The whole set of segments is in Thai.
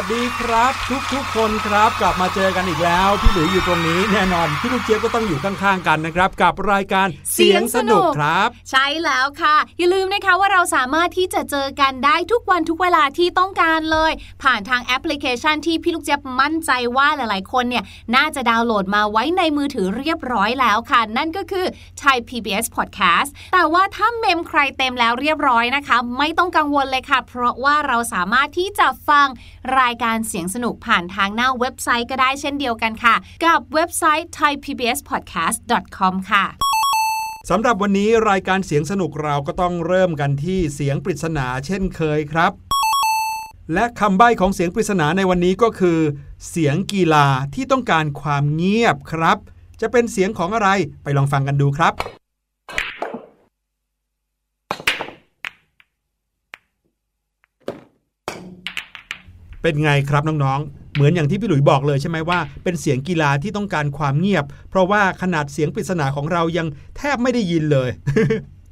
วัสดีครับ ทุกๆคนครับ กลับมาเจอกันอีกแล้ว พี่หลุยอยู่ตรงนี้แน่นอนพี่ลูกเจี๊ยบก็ต้องอยู่ข้างๆกันนะครับ กับรายการเสียงสนุกครับ ใช่แล้วค่ะ อย่าลืมนะคะว่าเราสามารถที่จะเจอกันได้ทุกวันทุกเวลาที่ต้องการเลย ผ่านทางแอปพลิเคชันที่พี่ลูกเจี๊ยบมั่นใจว่าหลายๆ คนเนี่ยน่าจะดาวน์โหลดมาไว้ในมือถือเรียบร้อยแล้วค่ะ นั่นก็คือ Thai PBS Podcast แต่ว่าถ้าเมมใครเต็มแล้วเรียบร้อยนะคะ ไม่ต้องกังวลเลยค่ะ เพราะว่าเราสามารถที่จะฟังรายายการเสียงสนุกผ่านทางหน้าเว็บไซต์ก็ได้เช่นเดียวกันค่ะ กับเว็บไซต์ thaipbspodcast.com ค่ะสำหรับวันนี้รายการเสียงสนุกเราก็ต้องเริ่มกันที่เสียงปริศนาเช่นเคยครับ และคำใบ้ของเสียงปริศนาในวันนี้ก็คือ เสียงกีฬาที่ต้องการความเงียบครับ จะเป็นเสียงของอะไรไปลองฟังกันดูครับ เป็นไงครับน้องๆ เหมือนอย่างที่พี่หลุยบอกเลยใช่ไหมว่า เป็นเสียงกีฬาที่ต้องการความเงียบ เพราะว่าขนาดเสียงปริศนาของเรายังแทบไม่ได้ยินเลย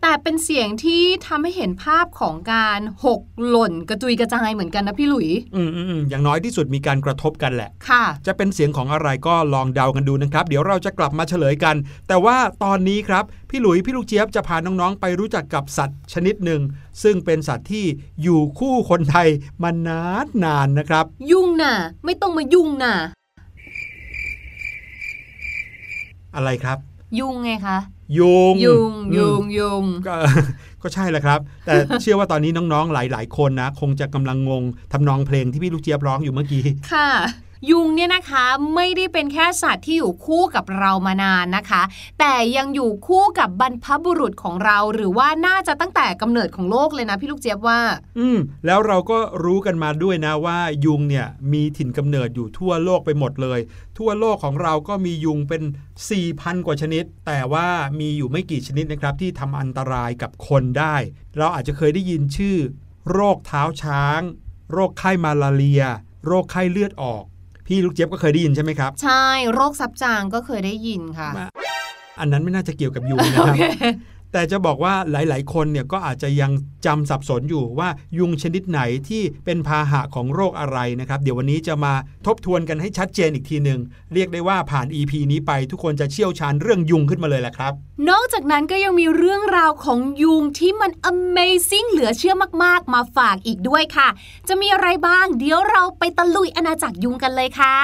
แต่เป็นเสียงที่ทำให้เห็นภาพของการหกหล่นกระจุยกระจายเหมือนกันนะพี่หลุยอืมอืมอืมอย่างน้อยที่สุดมีการกระทบกันแหละ ค่ะ จะเป็นเสียงของอะไรก็ลองเดากันดูนะครับ เดี๋ยวเราจะกลับมาเฉลยกัน แต่ว่าตอนนี้ครับ พี่หลุยพี่ลูกเจี๊ยบจะพาน้องๆ ไปรู้จักกับสัตว์ชนิดหนึ่ง ซึ่งเป็นสัตว์ที่อยู่คู่คนไทยมานานนานๆนะครับ ยุ่งน่ะ ไม่ต้องมายุ่งน่ะ อะไรครับ ยุ่งไงคะ ยุงยุงอืมยุงยุงก็ก็ใช่แหละครับ แต่เชื่อว่าตอนนี้น้องๆหลาย ๆ คนนะ คงจะกำลังงงทำนองเพลงที่พี่ลูกเจี๊ยบร้องอยู่เมื่อกี้ค่ะ ยุงเนี่ยนะคะไม่ได้เป็นแค่สัตว์ที่อยู่คู่กับเรามานานนะคะ แต่ยังอยู่คู่กับบรรพบุรุษของเราหรือว่าน่าจะตั้งแต่กำเนิดของโลกเลยนะพี่ลูกเจี๊ยบว่า อืมแล้วเราก็รู้กันมาด้วยนะว่ายุงเนี่ยมีถิ่นกำเนิดอยู่ทั่วโลกไปหมดเลย ทั่วโลกของเราก็มียุงเป็น 4,000 กว่าชนิด แต่ว่ามีอยู่ไม่กี่ชนิดนะครับที่ทำอันตรายกับคนได้ เราอาจจะเคยได้ยินชื่อ โรคเท้าช้าง โรคไข้มาลาเรีย โรคไข้เลือดออก พี่ลูกเจี๊ยบก็เคยได้ยินใช่ไหมครับ ใช่โรคซับจางก็เคยได้ยินค่ะ อันนั้นไม่น่าจะเกี่ยวกับยุงนะครับโอเค แต่จะบอกว่าหลาย ๆ คนเนี่ยก็อาจจะยังจำสับสนอยู่ว่ายุงชนิดไหนที่เป็นพาหะของโรคอะไรนะครับ เดี๋ยววันนี้จะมาทบทวนกันให้ชัดเจนอีกทีหนึ่งเรียกได้ว่าผ่าน EP นี้ไปทุกคนจะเชี่ยวชาญเรื่องยุงขึ้นมาเลยแหละครับ นอกจากนั้นก็ยังมีเรื่องราวของยุงที่มัน Amazing เหลือเชื่อมาก ๆ มาฝากอีกด้วยค่ะ จะมีอะไรบ้าง เดี๋ยวเราไปตะลุยอาณาจักรยุงกันเลยค่ะ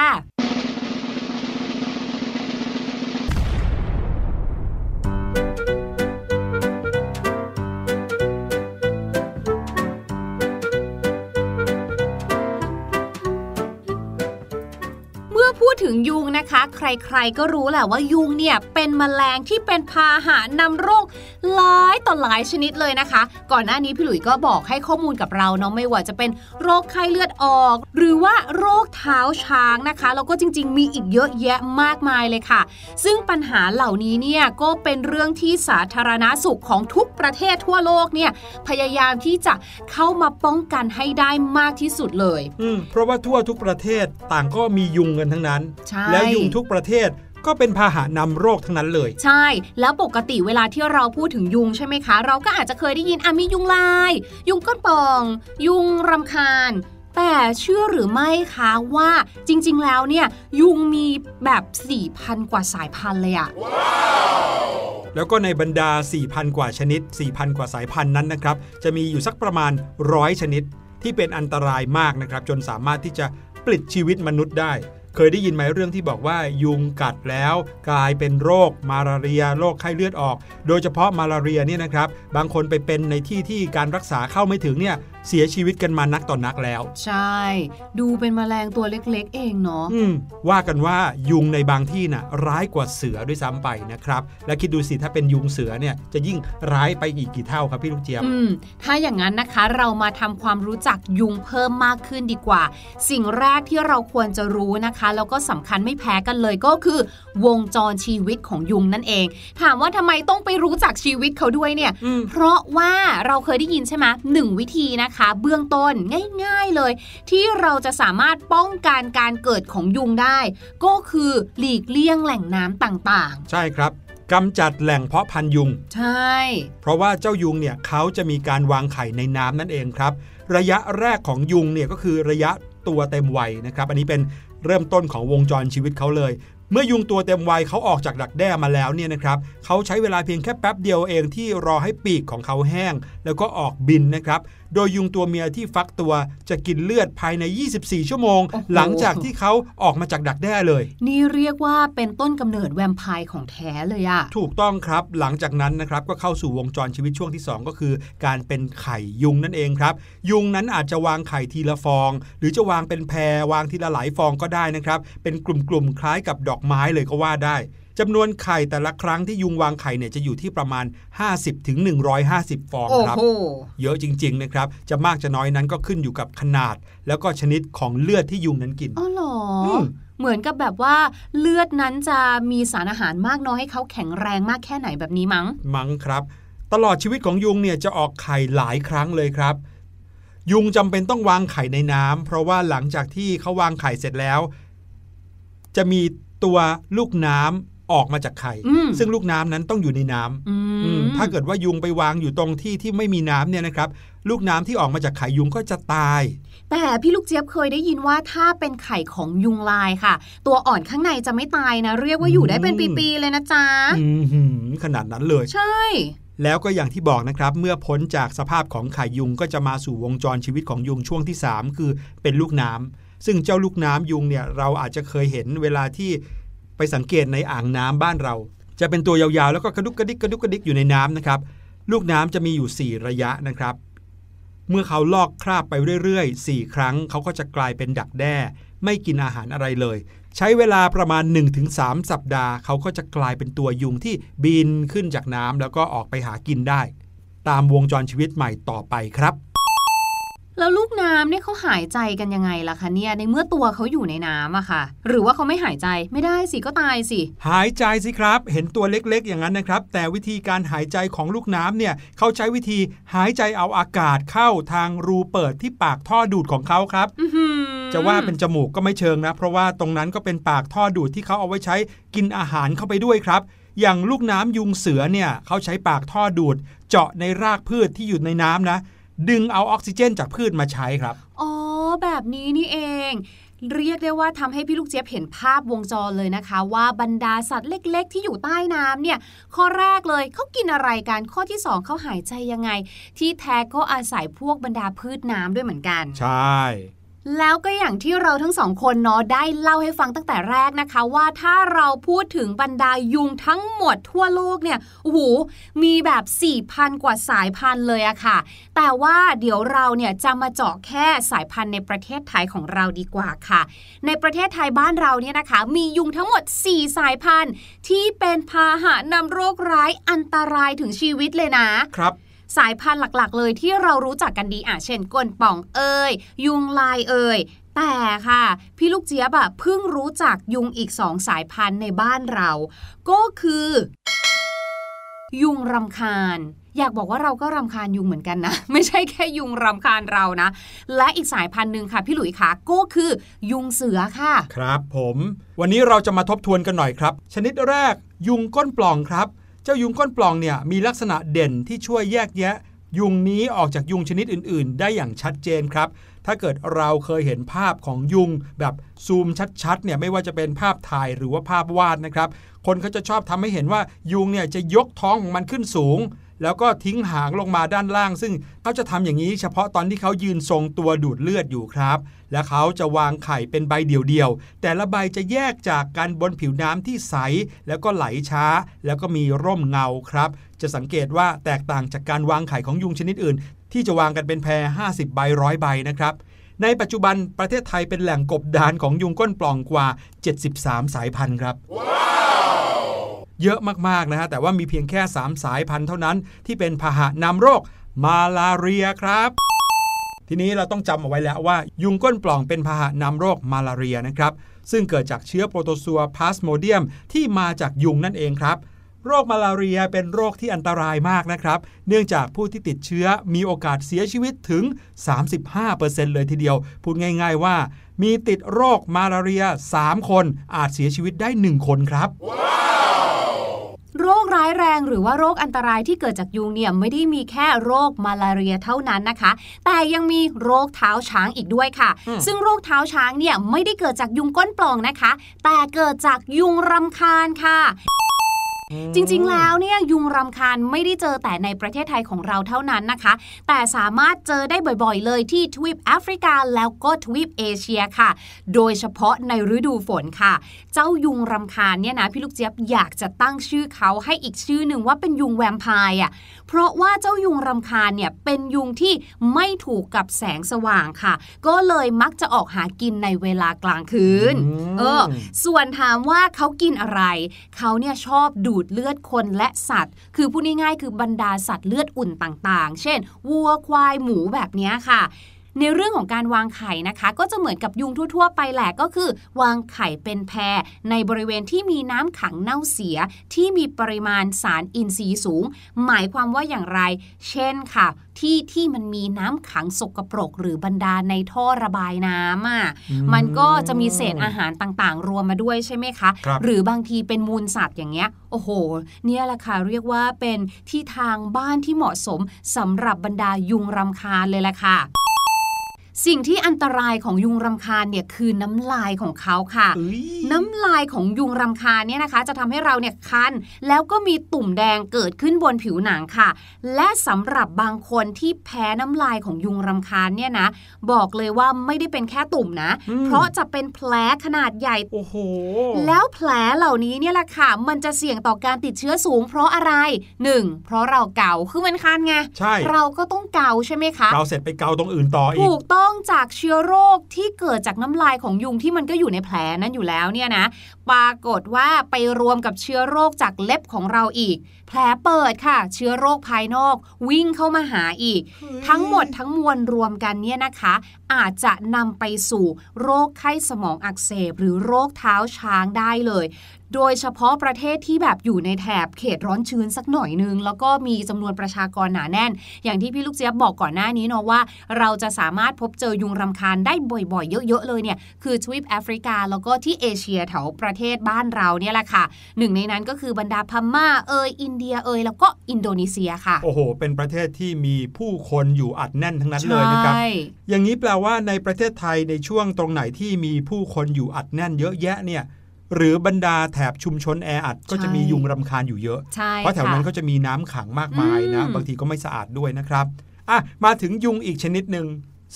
ใครๆก็รู้แหละว่ายุงเนี่ยเป็นแมลงที่เป็นพาหะนำโรคหลายต่อหลายชนิดเลยนะคะ ก่อนหน้านี้พี่หลุยส์ก็บอกให้ข้อมูลกับเราเนาะไม่ว่าจะเป็นโรคไข้เลือดออก หรือว่าโรคเท้าช้างนะคะแล้วก็จริง ๆ มีอีกเยอะแยะมากมายเลยค่ะ ซึ่งปัญหาเหล่านี้เนี่ยก็เป็นเรื่องที่สาธารณาสุขของทุกประเทศทั่วโลกเนี่ยพยายามที่จะเข้ามาป้องกันให้ได้มากที่สุดเลย อืมเพราะว่าทั่วทุกประเทศต่างก็มียุงกันทั้งนั้นใช่แล้วยุงทุกประเทศก็เป็นพาหะนำโรคทั้งนั้นเลย ใช่ แล้วปกติเวลาที่เราพูดถึงยุงใช่ไหมคะ เราก็อาจจะเคยได้ยินอะมียุงลาย ยุงก้นป่อง ยุงรำคาญ แต่เชื่อหรือไม่คะว่าจริง ๆ แล้วเนี่ยยุงมีแบบ4,000กว่าสายพันธุ์เลยอะแล้วก็ในบรรดา 4,000 กว่าชนิด 4,000 กว่าสายพันธุ์นั้นนะครับ จะมีอยู่สักประมาณร้อยชนิด ที่เป็นอันตรายมากนะครับ จนสามารถที่จะปลิดชีวิตมนุษย์ได้ เคยได้ยินไหมเรื่องที่บอกว่ายุงกัดแล้วกลายเป็นโรคมาลาเรีย โรคไข้เลือดออก โดยเฉพาะมาลาเรียเนี่ยนะครับ บางคนไปเป็นในที่ที่การรักษาเข้าไม่ถึงเนี่ย เสียชีวิตกันมานักต่อนนักแล้ว ใช่ ดูเป็นแมลงตัวเล็กๆ เองเนาะอืมว่ากันว่ายุงในบางที่น่ะร้ายกว่าเสือด้วยซ้ำไปนะครับ และคิดดูสิถ้าเป็นยุงเสือเนี่ยจะยิ่งร้ายไปอีกกี่เท่าครับพี่ลูกเจี๊ยบอืมถ้าอย่างนั้นนะคะเรามาทำความรู้จักยุงเพิ่มมากขึ้นดีกว่า สิ่งแรกที่เราควรจะรู้นะคะ แล้วก็สำคัญไม่แพ้กันเลยก็คือ วงจรชีวิตของยุงนั่นเอง ถามว่าทำไมต้องไปรู้จักชีวิตเขาด้วยเนี่ยอืมเพราะว่าเราเคยได้ยินใช่ไหมหนึ่งวิธีนะคะเบื้องต้นง่ายๆเลย ที่เราจะสามารถป้องกันการเกิดของยุงได้ ก็คือหลีกเลี่ยงแหล่งน้ำต่างใช่ครับกำจัดแหล่งเพาะพันธุ์ยุงๆใช่ เพราะว่าเจ้ายุงเนี่ยเขาจะมีการวางไข่ในน้ำนั่นเองครับ ระยะแรกของยุงเนี่ยก็คือระยะตัวเต็มวัยนะครับ อันนี้เป็นเริ่มต้นของวงจรชีวิตเขาเลย เมื่อยุงตัวเต็มวัยเขาออกจากดักแด้มาแล้วเนี่ยนะครับเขาใช้เวลาเพียงแค่แป๊บเดียวเองที่รอให้ปีกของเขาแห้ง แล้วก็ออกบินนะครับ โดยยุงตัวเมียที่ฟักตัวจะกินเลือดภายใน 24 ชั่วโมงโอ้โหหลังจากที่เขาออกมาจากดักแด้เลย นี่เรียกว่าเป็นต้นกำเนิดแวมไพร์ของแท้เลยอะถูกต้องครับหลังจากนั้นนะครับก็เข้าสู่วงจรชีวิตช่วงที่ 2 ก็คือ การเป็นไข่ยุงนั่นเองครับยุงนั้นอาจจะวางไข่ทีละฟอง หรือจะวางเป็นแพรวางทีละหลายฟองก็ได้นะครับเป็นกลุ่มๆคล้ายกับดอกไม้เลยก็ว่าได้จำนวนไข่แต่ละครั้งที่ยุงวางไข่เนี่ยจะอยู่ที่ประมาณ 50ถึง150ฟองโอ้ครับโหเยอะจริง ๆ นะครับ จะมากจะน้อยนั้นก็ขึ้นอยู่กับขนาด แล้วก็ชนิดของเลือดที่ยุงนั้นกิน อ๋อเหรออมเหมือนกับแบบว่าเลือดนั้นจะมีสารอาหารมากน้อยให้เขาแข็งแรงมากแค่ไหนแบบนี้มั้ง มั้งครับ ตลอดชีวิตของยุงเนี่ยจะออกไข่หลายครั้งเลยครับยุงจำเป็นต้องวางไข่ในน้ำเพราะว่าหลังจากที่เขาวางไข่เสร็จแล้ว จะมี ตัวลูกน้ำออกมาจากไข่อืมซึ่งลูกน้ำนั้นต้องอยู่ในน้ำอือืมมถ้าเกิดว่ายุงไปวางอยู่ตรงที่ที่ไม่มีน้ำเนี่ยนะครับ ลูกน้ำที่ออกมาจากไข่ยุงก็จะตาย แต่พี่ลูกเจี๊ยบเคยได้ยินว่าถ้าเป็นไข่ของยุงลายค่ะ ตัวอ่อนข้างในจะไม่ตายนะ เรียกว่าอยู่ได้เป็นอืมปีๆเลยนะจ๊ะอือหือขนาดนั้นเลย ใช่แล้วก็อย่างที่บอกนะครับ เมื่อพ้นจากสภาพของไข่ยุงก็จะมาสู่วงจรชีวิตของยุงช่วงที่ 3 คือเป็นลูกน้ำ ซึ่งเจ้าลูกน้ำยุงเนี่ยเราอาจจะเคยเห็นเวลาที่ไปสังเกตในอ่างน้ำบ้านเรา จะเป็นตัวยาวๆ แล้วก็กระดุกกระดิกกระดุกกระดิกอยู่ในน้ำนะครับ ลูกน้ำจะมีอยู่ 4 ระยะนะครับ เมื่อเขาลอกคราบไปเรื่อยๆ 4 ครั้งเขาก็จะกลายเป็นดักแด้ ไม่กินอาหารอะไรเลย ใช้เวลาประมาณ 1-3 สัปดาห์ เขาก็จะกลายเป็นตัวยุงที่บินขึ้นจากน้ำแล้วก็ออกไปหากินได้ ตามวงจรชีวิตใหม่ต่อไปครับ แล้วลูกน้ำเนี่ยเขาหายใจกันยังไงล่ะคะเนี่ย ในเมื่อตัวเขาอยู่ในน้ำอะค่ะ หรือว่าเขาไม่หายใจไม่ได้สิก็ตายสิ หายใจสิครับ เห็นตัวเล็กๆ อย่างนั้นนะครับ แต่วิธีการหายใจของลูกน้ำเนี่ยเขาใช้วิธีหายใจเอาอากาศเข้าทางรูเปิดที่ปากท่อดูดของเขาครับอื้อหือจะว่าเป็นจมูกก็ไม่เชิงนะ เพราะว่าตรงนั้นก็เป็นปากท่อดูดที่เขาเอาไว้ใช้กินอาหารเข้าไปด้วยครับอย่างลูกน้ำยุงเสือเนี่ยเขาใช้ปากท่อดูด เจาะในรากพืชที่อยู่ในน้ำนะ ดึงเอาออกซิเจนจากพืชมาใช้ครับ อ๋อ แบบนี้นี่เอง เรียกได้ว่าทำให้พี่ลูกเจี๊ยบเห็นภาพวงจรเลยนะคะ ว่าบรรดาสัตว์เล็ก ๆ ที่อยู่ใต้น้ำเนี่ย ข้อแรกเลยเขากินอะไรกัน ข้อที่สองเขาหายใจยังไง ที่แท้ก็อาศัยพวกบรรดาพืชน้ำด้วยเหมือนกัน ใช่ แล้วก็อย่างที่เราทั้งสองคนเนาะได้เล่าให้ฟังตั้งแต่แรกนะคะ ว่าถ้าเราพูดถึงบรรดายุงทั้งหมดทั่วโลกเนี่ยโอ้โหมีแบบ 4,000 กว่าสายพันธุ์เลยอะค่ะ แต่ว่าเดี๋ยวเราเนี่ยจะมาเจาะแค่สายพันธุ์ในประเทศไทยของเราดีกว่าค่ะ ในประเทศไทยบ้านเราเนี่ยนะคะ มียุงทั้งหมด 4 สายพันธุ์ ที่เป็นพาหะนำโรคร้ายอันตรายถึงชีวิตเลยนะครับ สายพันธุ์หลักๆ เลยที่เรารู้จักกันดีอะเช่นก้นป่องเอ่ยยุงลายเอ่ยแต่ค่ะ พี่ลูกเจี๊ยบอะเพิ่งรู้จักยุงอีกสองสายพันธุ์ในบ้านเรา ก็คือ ยุงรำคาญ อยากบอกว่าเราก็รำคาญยุงเหมือนกันนะ ไม่ใช่แค่ยุงรำคาญเรานะ และอีกสายพันธุ์หนึ่งค่ะ พี่หลุยค่ะก็คือ ยุงเสือค่ะ ครับผม วันนี้เราจะมาทบทวนกันหน่อยครับ ชนิดแรก ยุงก้นปล่องครับ เจ้ายุงก้นปล่องเนี่ยมีลักษณะเด่นที่ช่วยแยกแยะ ยุงนี้ออกจากยุงชนิดอื่น ๆ ได้อย่างชัดเจนครับ ถ้าเกิดเราเคยเห็นภาพของยุง แบบซูมชัดๆเนี่ยไม่ว่าจะเป็นภาพถ่ายหรือว่าภาพวาดนะครับ คนเขาจะชอบทำให้เห็นว่ายุงเนี่ยจะยกท้องของมันขึ้นสูง แล้วก็ทิ้งหางลงมาด้านล่าง ซึ่งเขาจะทำอย่างนี้เฉพาะตอนที่เขายืนทรงตัวดูดเลือดอยู่ครับ และเขาจะวางไข่เป็นใบเดี่ยวๆ แต่ละใบจะแยกจากกันบนผิวน้ำที่ใส แล้วก็ไหลช้า แล้วก็มีร่มเงาครับ จะสังเกตว่าแตกต่างจากการวางไข่ของยุงชนิดอื่น ที่จะวางกันเป็นแพร50 ใบร้อยใบนะครับในปัจจุบันประเทศไทยเป็นแหล่งกบดานของยุงก้นปล่องกว่า 73 สายพันธุ์ครับ เยอะมากๆนะฮะแต่ว่ามีเพียงแค่ 3 สายพันธุ์เท่านั้น ที่เป็นพาหะนำโรคมาลาเรียครับทีนี้เราต้องจำเอาไว้แล้วว่า ยุงก้นปล่องเป็นพาหะนำโรคมาลาเรียนะครับ ซึ่งเกิดจากเชื้อโปรโตซัวพลาสโมเดียมที่มาจากยุงนั่นเองครับ โรคมาลาเรียเป็นโรคที่อันตรายมากนะครับ เนื่องจากผู้ที่ติดเชื้อมีโอกาสเสียชีวิตถึง 35%เลยทีเดียว พูดง่ายๆว่า มีติดโรคมาลาเรีย 3 คนอาจเสียชีวิตได้ 1 คนครับ โรคร้ายแรงหรือว่าโรคอันตรายที่เกิดจากยุงเนี่ยไม่ได้มีแค่โรคมาลาเรียเท่านั้นนะคะ แต่ยังมีโรคเท้าช้างอีกด้วยค่ะ ซึ่งโรคเท้าช้างเนี่ยไม่ได้เกิดจากยุงก้นปล่องนะคะ แต่เกิดจากยุงรำคาญค่ะ จริงๆ แล้วเนี่ยยุงรำคาญไม่ได้เจอแต่ในประเทศไทยของเราเท่านั้นนะคะ แต่สามารถเจอได้บ่อยๆ เลยที่ทวีปแอฟริกาแล้วก็ทวีปเอเชียค่ะ โดยเฉพาะในฤดูฝนค่ะ เจ้ายุงรำคาญเนี่ยนะพี่ลูกเจี๊ยบอยากจะตั้งชื่อเขาให้อีกชื่อหนึ่งว่าเป็นยุงแวมไพร์อะเพราะว่าเจ้ายุงรำคาญเนี่ยเป็นยุงที่ไม่ถูกกับแสงสว่างค่ะ ก็เลยมักจะออกหากินในเวลากลางคืนอืมเออส่วนถามว่าเขากินอะไร เขาเนี่ยชอบดูดเลือดคนและสัตว์ คือพูดง่ายๆคือบรรดาสัตว์เลือดอุ่นต่างๆ เช่น วัวควายหมูแบบนี้ค่ะ ในเรื่องของการวางไข่นะคะ ก็จะเหมือนกับยุงทั่ว ๆ ไปแหละก็คือ วางไข่เป็นแพรในบริเวณที่มีน้ำขังเน่าเสีย ที่มีปริมาณสารอินทรีย์สูง หมายความว่าอย่างไร เช่นค่ะ ที่ที่มันมีน้ำขังสกปรก หรือบรรดาในท่อระบายน้ำอะมันก็จะมีเศษอาหารต่างๆ รวมมาด้วยใช่ไหมคะครับหรือบางทีเป็นมูลสัตว์อย่างเงี้ยโอ้โห เนี่ยแหละค่ะเรียกว่าเป็นที่ทางบ้านที่เหมาะสมสำหรับบรรดายุงรำคาญเลยแหละค่ะ สิ่งที่อันตรายของยุงรำคาญเนี่ยคือน้ำลายของเขาค่ะเอ้ยน้ำลายของยุงรำคาญเนี่ยนะคะ จะทำให้เราเนี่ยคัน แล้วก็มีตุ่มแดงเกิดขึ้นบนผิวหนังค่ะ และสำหรับบางคนที่แพ้น้ำลายของยุงรำคาญเนี่ยนะ บอกเลยว่าไม่ได้เป็นแค่ตุ่มนะอืมเพราะจะเป็นแผลขนาดใหญ่โอ้โหแล้วแผลเหล่านี้เนี่ยแหละค่ะ มันจะเสี่ยงต่อการติดเชื้อสูง เพราะอะไร 1. เพราะเราเกาคือมันคันไงใช่เราก็ต้องเกาใช่ไหมคะเกาเสร็จไปเกาตรงอื่นต่ออีกถูกต้ององจากเชื้อโรคที่เกิดจากน้ำลายของยุงที่มันก็อยู่ในแผลนั้นอยู่แล้วเนี่ยนะ ปรากฏว่าไปรวมกับเชื้อโรคจากเล็บของเราอีก ผลเปิดค่ะ เชื้อโรคภายนอก วิ่งเข้ามาหาอีก ทั้งหมดทั้งมวลรวมกันเนี่ยนะคะ อาจจะนำไปสู่โรคไข้สมองอักเสบ หรือโรคเท้าช้างได้เลย โดยเฉพาะประเทศที่แบบอยู่ในแถบเขตร้อนชื้นสักหน่อยนึง แล้วก็มีจำนวนประชากรหนาแน่น อย่างที่พี่ลูกเจี๊ยบบอกก่อนหน้านี้เนาะว่า เราจะสามารถพบเจอยุงรำคาญได้บ่อยๆ เยอะๆเลยเนี่ยคือทวีปแอฟริกาแล้วก็ที่เอเชียแถวประเทศบ้านเราเนี่ยแหละค่ะหนึ่งในนั้นก็คือบรรดาพม่าเอยอินเดียเอยแล้วก็อินโดนีเซียค่ะ โอ้โห เป็นประเทศที่มีผู้คนอยู่อัดแน่นทั้งนั้นเลยนะครับใช่อย่างนี้แปลว่าในประเทศไทยในช่วงตรงไหนที่มีผู้คนอยู่อัดแน่นเยอะแยะเนี่ยหรือบรรดาแถบชุมชนแออัดก็จะมียุงรำคาญอยู่เยอะใช่เพราะแถวนั้นค่ะก็จะมีน้ำขังมากมายนะอืมบางทีก็ไม่สะอาดด้วยนะครับอะมาถึงยุงอีกชนิดหนึ่ง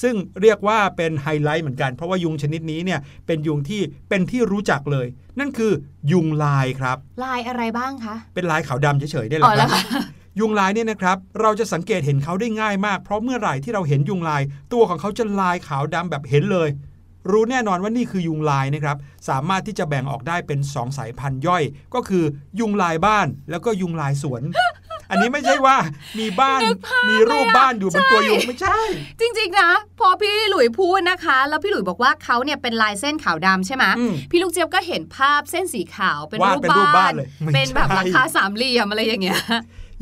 ซึ่งเรียกว่าเป็นไฮไลท์เหมือนกัน เพราะว่ายุงชนิดนี้เนี่ยเป็นยุงที่เป็นที่รู้จักเลย นั่นคือยุงลายครับ ลายอะไรบ้างคะ เป็นลายขาวดำเฉยๆได้แหอ๋อละแล้ควรับค่ะยุงลายเนี่ยนะครับ เราจะสังเกตเห็นเขาได้ง่ายมาก เพราะเมื่อไหร่ที่เราเห็นยุงลาย ตัวของเขาจะลายขาวดำแบบเห็นเลย รู้แน่นอนว่านี่คือยุงลายนะครับ สามารถที่จะแบ่งออกได้เป็น 2 สายพันธุ์ย่อย ก็คือยุงลายบ้านแล้วก็ยุงลายสวน อันนี้ไม่ใช่ว่ามีบ้านนึกภาพมีรูปบ้านอยู่บนตัวยุงไม่ใช่ จริง ๆ นะ พอพี่หลุยพูดนะคะ แล้วพี่หลุยบอกว่าเขาเนี่ยเป็นลายเส้นขาวดำใช่ไหมอืมพี่ลูกเจี๊ยบก็เห็นภาพเส้นสีขาวเป็นวาดรูปเป็นรูปบ้าบ้านนเลยไม่เป็นแบบใช่ราคาสามเหลี่ยมอะไรอย่างเงี้ย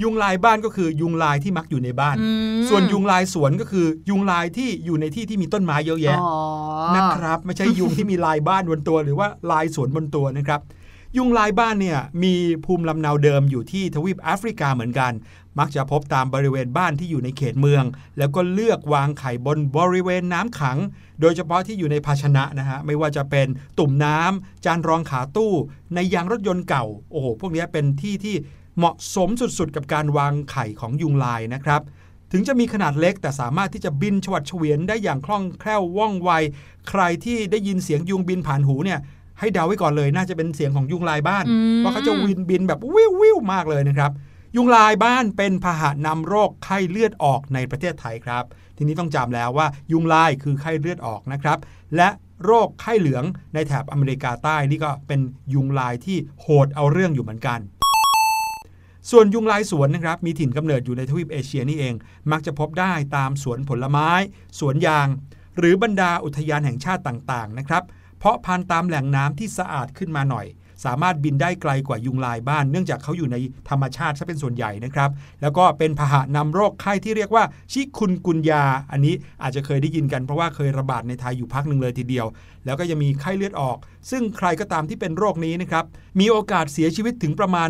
ยุงลายบ้านก็คือยุงลายที่มักอยู่ในบ้านอืมส่วนยุงลายสวนก็คือยุงลายที่อยู่ในที่ที่มีต้นไม้เยอะแยะอ๋อนะครับ ไม่ใช่ยุงที่มีลายบ้านบนตัว หรือว่าลายสวนบนตัวนะครับ ยุงลายบ้านเนี่ยมีภูมิลำเนาเดิมอยู่ที่ทวีปแอฟริกาเหมือนกัน มักจะพบตามบริเวณบ้านที่อยู่ในเขตเมือง แล้วก็เลือกวางไข่บนบริเวณน้ำขัง โดยเฉพาะที่อยู่ในภาชนะนะฮะไม่ว่าจะเป็นตุ่มน้ำจานรองขาตู้ ในยางรถยนต์เก่าโอ้โหพวกนี้เป็นที่ที่เหมาะสมสุดๆ กับการวางไข่ของยุงลายนะครับถึงจะมีขนาดเล็กแต่สามารถที่จะบินชวัดเฉวียนได้อย่างคล่องแคล่วว่องไว ใครที่ได้ยินเสียงยุงบินผ่านหูเนี่ย ให้เดาไว้ก่อนเลย น่าจะเป็นเสียงของยุงลายบ้านอืมเพราะเขาจะวินบินแบบวิววิวมากเลยนะครับ ยุงลายบ้านเป็นพาหะนำโรคไข้เลือดออกในประเทศไทยครับ ทีนี้ต้องจำแล้วว่ายุงลายคือไข้เลือดออกนะครับ และโรคไข้เหลืองในแถบอเมริกาใต้นี่ก็เป็นยุงลายที่โหดเอาเรื่องอยู่เหมือนกัน ส่วนยุงลายสวนนะครับมีถิ่นกำเนิดอยู่ในทวีปเอเชียนี่เอง มักจะพบได้ตามสวนผลไม้ สวนยาง หรือบรรดาอุทยานแห่งชาติต่างๆนะครับ เพาะพันธุ์ตามแหล่งน้ำที่สะอาดขึ้นมาหน่อย สามารถบินได้ไกลกว่ายุงลายบ้าน เนื่องจากเขาอยู่ในธรรมชาติซะเป็นส่วนใหญ่นะครับ แล้วก็เป็นพาหะนำโรคไข้ที่เรียกว่าชิคุนกุนยา อันนี้อาจจะเคยได้ยินกันเพราะว่าเคยระบาดในไทยอยู่พักหนึ่งเลยทีเดียว แล้วก็ยังมีไข้เลือดออก ซึ่งใครก็ตามที่เป็นโรคนี้นะครับมีโอกาสเสียชีวิตถึงประมาณ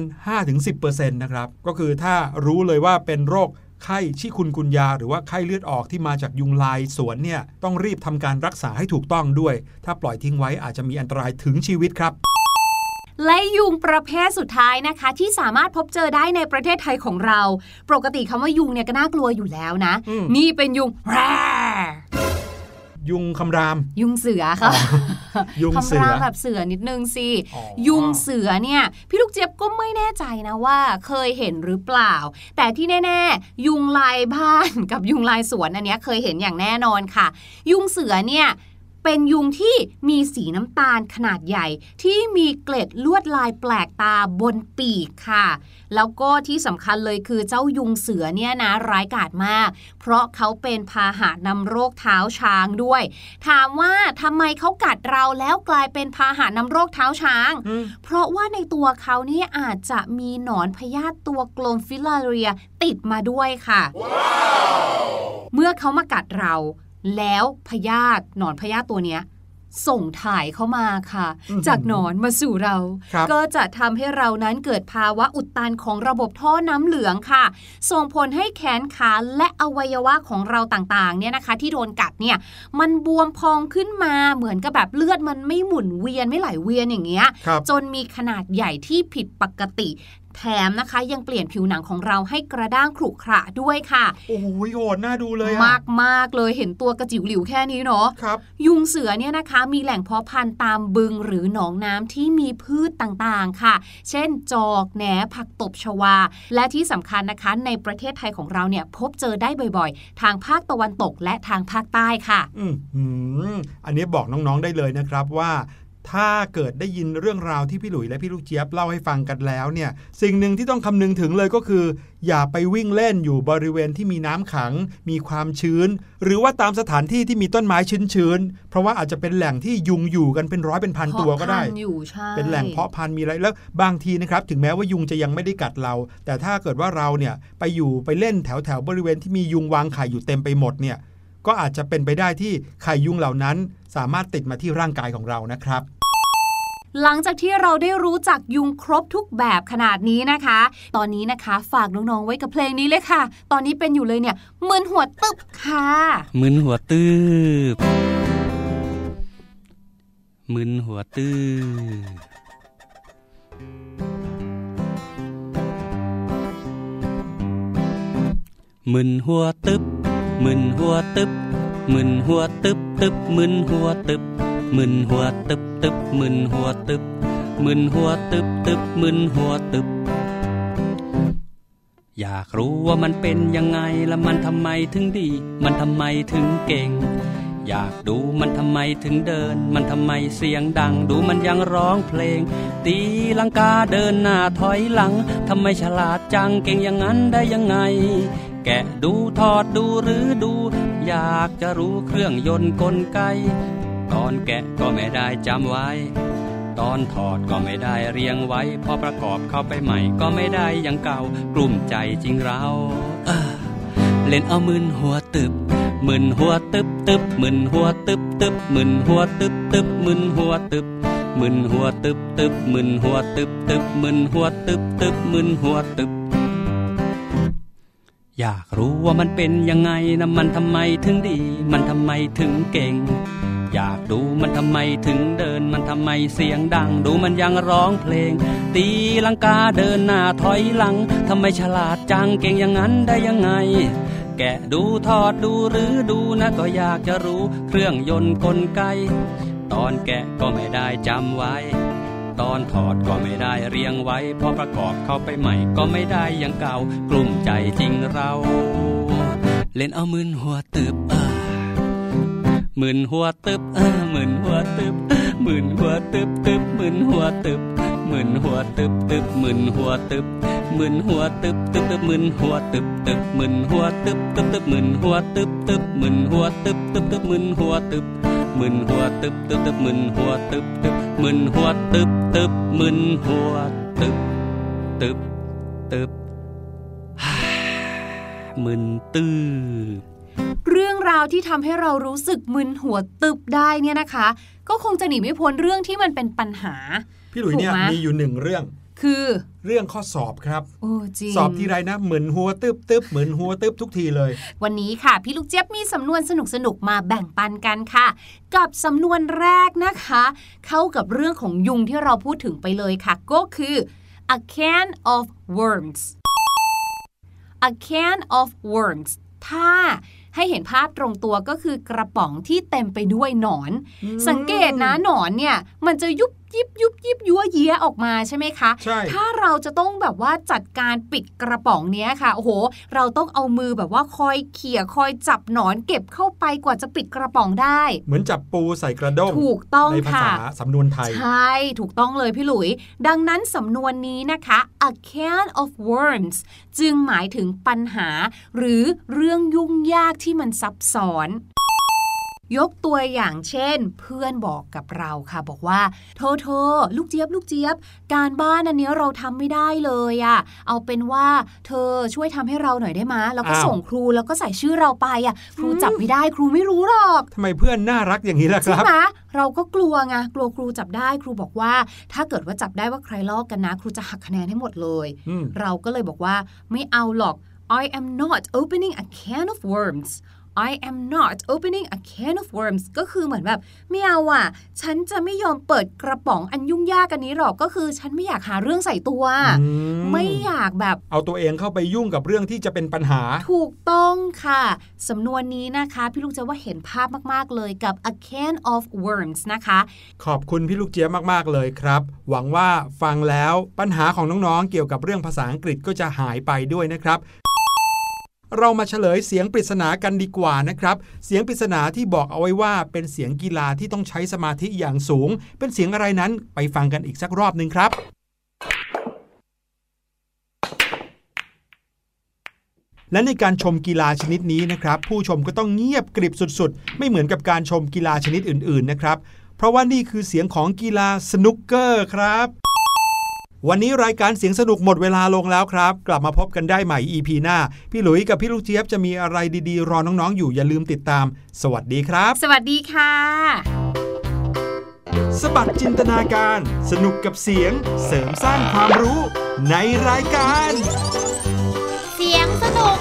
5-10%นะครับก็คือถ้ารู้เลยว่าเป็นโรค ไข้ชิคุนกุนยา หรือว่าไข้เลือดออกที่มาจากยุงลายสวนเนี่ยต้องรีบทำการรักษาให้ถูกต้องด้วย ถ้าปล่อยทิ้งไว้อาจจะมีอันตรายถึงชีวิตครับและยุงประเภทสุดท้ายนะคะ ที่สามารถพบเจอได้ในประเทศไทยของเรา ปกติคำว่ายุงเนี่ยก็น่ากลัวอยู่แล้วนะอืมนี่เป็นยุงแร่ ยุงคำราม ยุงเสือค่ะยุงเสือคำรามแบบเสือนิดนึงสิอ๋อยุงเสือเนี่ย พี่ลูกเจี๊ยบก็ไม่แน่ใจนะว่า เคยเห็นหรือเปล่า แต่ที่แน่ ๆ ยุงลายบ้านกับยุงลายสวนอันเนี้ยเคยเห็นอย่างแน่นอนค่ะ ยุงเสือเนี่ย เป็นยุงที่มีสีน้ำตาลขนาดใหญ่ ที่มีเกล็ดลวดลายแปลกตาบนปีกค่ะ แล้วก็ที่สำคัญเลยคือเจ้ายุงเสือเนี่ยนะร้ายกาจมาก เพราะเขาเป็นพาหะนำโรคเท้าช้างด้วย ถามว่าทำไมเขากัดเราแล้วกลายเป็นพาหะนำโรคเท้าช้าง เพราะว่าในตัวเขานี่อาจจะมีหนอนพยาธิตัวกลมฟิลาเรียติดมาด้วยค่ะเมื่อเขามากัดเรา แล้วพยาธิหนอนพยาธิตัวเนี้ยส่งถ่ายเข้ามาค่ะอือหือจากหนอนมาสู่เราครับก็จะทำให้เรานั้นเกิดภาวะอุดตันของระบบท่อน้ำเหลืองค่ะ ส่งผลให้แขนขาและอวัยวะของเราต่างๆ เนี่ยนะคะ ที่โดนกัดเนี่ย มันบวมพองขึ้นมาเหมือนกับแบบเลือดมันไม่หมุนเวียนไม่ไหลเวียนอย่างเงี้ยครับจนมีขนาดใหญ่ที่ผิดปกติ แถมนะคะยังเปลี่ยนผิวหนังของเราให้กระด้างขรุขระด้วยค่ะ โอ้โหโหดน่าดูเลยอะมากมากๆเลยเห็นตัวกระจิ๋วหลิวแค่นี้เนาะครับยุงเสือเนี่ยนะคะมีแหล่งเพาะพันธุ์ตามบึงหรือหนองน้ำที่มีพืชต่างๆค่ะ เช่น จอกแหนผักตบชวา และที่สำคัญนะคะในประเทศไทยของเราเนี่ยพบเจอได้บ่อยๆ ทางภาคตะวันตกและทางภาคใต้ค่ะ อืมอืมอันนี้บอกน้องๆได้เลยนะครับว่า ถ้าเกิดได้ยินเรื่องราวที่พี่หลุยและพี่ลูกเจี๊ยบเล่าให้ฟังกันแล้วเนี่ย สิ่งหนึ่งที่ต้องคำนึงถึงเลยก็คือ อย่าไปวิ่งเล่นอยู่บริเวณที่มีน้ำขัง มีความชื้น หรือว่าตามสถานที่ที่มีต้นไม้ชื้นๆ เพราะว่าอาจจะเป็นแหล่งที่ยุงอยู่กันเป็นร้อยเป็นพันตัวก็ได้เพาะพันธุ์อยู่ใช่เป็นแหล่งเพาะพันธุ์มีอะไรแล้วบางทีนะครับ ถึงแม้ว่ายุงจะยังไม่ได้กัดเรา แต่ถ้าเกิดว่าเราเนี่ยไปอยู่ไปเล่นแถวแถวๆบริเวณที่มียุงวางไข่อยู่เต็มไปหมดเนี่ยก็อาจจะเป็นไปได้ที่ไข่ยุงเหล่านั้น สามารถติดมาที่ร่างกายของเรานะครับ หลังจากที่เราได้รู้จักยุงครบทุกแบบขนาดนี้นะคะ ตอนนี้นะคะฝากน้องๆไว้กับเพลงนี้เลยค่ะ ตอนนี้เป็นอยู่เลยเนี่ยมึนหัวตึบค่ะมึนหัวตืบมึนหัวตืบมึนหัวตึบมึนหัวตึบมึนหัวตึบตึบมึนหัวตึบมึนหัวตึบ ตึบมึนหัวตึบมึนหัวตึบตึบมึนหัวตึบ อยากรู้ว่ามันเป็นยังไงและมันทำไมถึงดี มันทำไมถึงเก่ง อยากดูมันทำไมถึงเดิน มันทำไมเสียงดัง ดูมันยังร้องเพลง ตีลังกาเดินหน้าถอยหลังทำไมฉลาดจังเก่งอย่างนั้นได้ยังไง แกะดูถอดดูหรือดู อยากจะรู้เครื่องยนต์กลไก ตอนแกะก็ไม่ได้จำไว้ ตอนถอดก็ไม่ได้เรียงไว้ พอประกอบเข้าไปใหม่ก็ไม่ได้อย่างเก่ากลุ่มใจจริงเราเเล่นเอามึนหัวตึบมึนหัวตึบตึบมึนหัวตึบตึบมึนหัวตึบตึบมึนหัวตึบมึนหัวตึบตึบมึนหัวตึบตึบมึนหัวตึบตึบมึนหัวตึบ อยากรู้ว่ามันเป็นยังไงนะมันทำไมถึงดี มันทำไมถึงเก่ง อยากดูมันทำไมถึงเดินมันทำไมเสียงดัง ดูมันยังร้องเพลง ตีลังกาเดินหน้าถอยหลังทำไมฉลาดจังเก่งอย่างนั้นได้ยังไง แกะดูถอดดูหรือดูนะก็อยากจะรู้เครื่องยนต์กลไก ตอนแกะก็ไม่ได้จำไว้ตอนถอดก็ไม่ได้เรียงไว้ พอประกอบเข้าไปใหม่ก็ไม่ได้อย่างเก่ากลุ่มใจจริงเรา เล่นเอามึนหัวตึบเออ มึนหัวตึบเออมึนหัวตึบมึนหัวตึบตึบมึนหัวตึบมึนหัวตึบตึบมึนหัวตึบมึนหัวตึบตึบตึบมึนหัวตึบตึบมึนหัวตึบตึบตึบมึนหัวตึบตึบมึนหัวตึบตึบตึบมึนหัวตึบมึนหัวตึบตึบตึบมึนหัวตึบตึบมึนหัวตึบตึบมึนหัวตึบตึบตึบมึนตื้อเรื่อง ราวที่ทำให้เรารู้สึกมึนหัวตึบได้เนี่ยนะคะ ก็คงจะหนีไม่พ้นเรื่องที่มันเป็นปัญหา พี่หลุยเนี่ยถูกไหมมีอยู่หนึ่งเรื่อง คือเรื่องข้อสอบครับโอ้จริงสอบทีไรนะเหมือนหัวตึบตึบเหมือนหัวตึบทุกทีเลย วันนี้ค่ะ พี่ลูกเจี๊ยบมีสำนวนสนุกๆมาแบ่งปันกันค่ะ กับสำนวนแรกนะคะ เข้ากับเรื่องของยุงที่เราพูดถึงไปเลยค่ะ ก็คือ a can of worms a can of worms ถ้า ให้เห็นภาพตรงตัวก็คือกระป๋องที่เต็มไปด้วยหนอน สังเกตนะหนอนเนี่ยมันจะยุบ ยิบยุบยิบยัวเยียออกมาใช่ไหมคะใช่ถ้าเราจะต้องแบบว่าจัดการปิดกระป๋องเนี้ยค่ะโอ้โห เราต้องเอามือแบบว่าคอยเขี่ยคอยจับหนอนเก็บเข้าไปกว่าจะปิดกระป๋องได้ เหมือนจับปูใส่กระด้งถูกต้องในภาษาสำนวนไทย ใช่ ถูกต้องเลยพี่หลุย ดังนั้นสำนวนนี้นะคะ a can of worms จึงหมายถึงปัญหา หรือเรื่องยุ่งยากที่มันซับซ้อน ยกตัวอย่างเช่น เพื่อนบอกกับเราค่ะ บอกว่าโทโทลูกเจี๊ยบลูกเจี๊ยบ การบ้านอันเนี้ยเราทำไม่ได้เลยอะเอาเป็นว่าเธอช่วยทำให้เราหน่อยได้ไหมแล้วก็อ้าวส่งครูแล้วก็ใส่ชื่อเราไปอะครูจับไม่ได้ครูไม่รู้หรอกทำไมเพื่อนน่ารักอย่างนี้ล่ะคใช่รับไหมเราก็กลัวไงกลัวครูจับได้ครูบอกว่า ถ้าเกิดว่าจับได้ว่าใครลอกกันนะ ครูจะหักคะแนนให้หมดเลยอืมเราก็เลยบอกว่าไม่เอาหรอก I am not opening a can of worms I am not opening a can of worms ก็คือเหมือนแบบไม่เอาอะ ฉันจะไม่ยอมเปิดกระป๋องอันยุ่งยากอันนี้หรอกก็คือ ฉันไม่อยากหาเรื่องใส่ตัวอืมไม่อยากแบบ เอาตัวเองเข้าไปยุ่งกับเรื่องที่จะเป็นปัญหา ถูกต้องค่ะ สำนวนนี้นะคะ พี่ลูกจะว่าเห็นภาพมากๆเลยกับ a can of worms นะคะ ขอบคุณพี่ลูกเจี๊ยบมากๆเลยครับ หวังว่าฟังแล้วปัญหาของน้องๆเกี่ยวกับเรื่องภาษาอังกฤษก็จะหายไปด้วยนะครับ เรามาเฉลยเสียงปริศนากันดีกว่านะครับ เสียงปริศนาที่บอกเอาไว้ว่าเป็นเสียงกีฬาที่ต้องใช้สมาธิอย่างสูง เป็นเสียงอะไรนั้นไปฟังกันอีกสักรอบหนึ่งครับ และในการชมกีฬาชนิดนี้นะครับ ผู้ชมก็ต้องเงียบกริบสุดๆ ไม่เหมือนกับการชมกีฬาชนิดอื่นๆนะครับ เพราะว่านี่คือเสียงของกีฬาสนุกเกอร์ครับ วันนี้รายการเสียงสนุกหมดเวลาลงแล้วครับ กลับมาพบกันได้ใหม่ EP หน้า พี่หลุยส์กับพี่ลูกเจี๊ยบจะมีอะไรดีๆ รอน้องๆอยู่อย่าลืมติดตาม สวัสดีครับ สวัสดีค่ะ สบัดจินตนาการ สนุกกับเสียงเสริมสร้างความรู้ในรายการ เสียงสนุก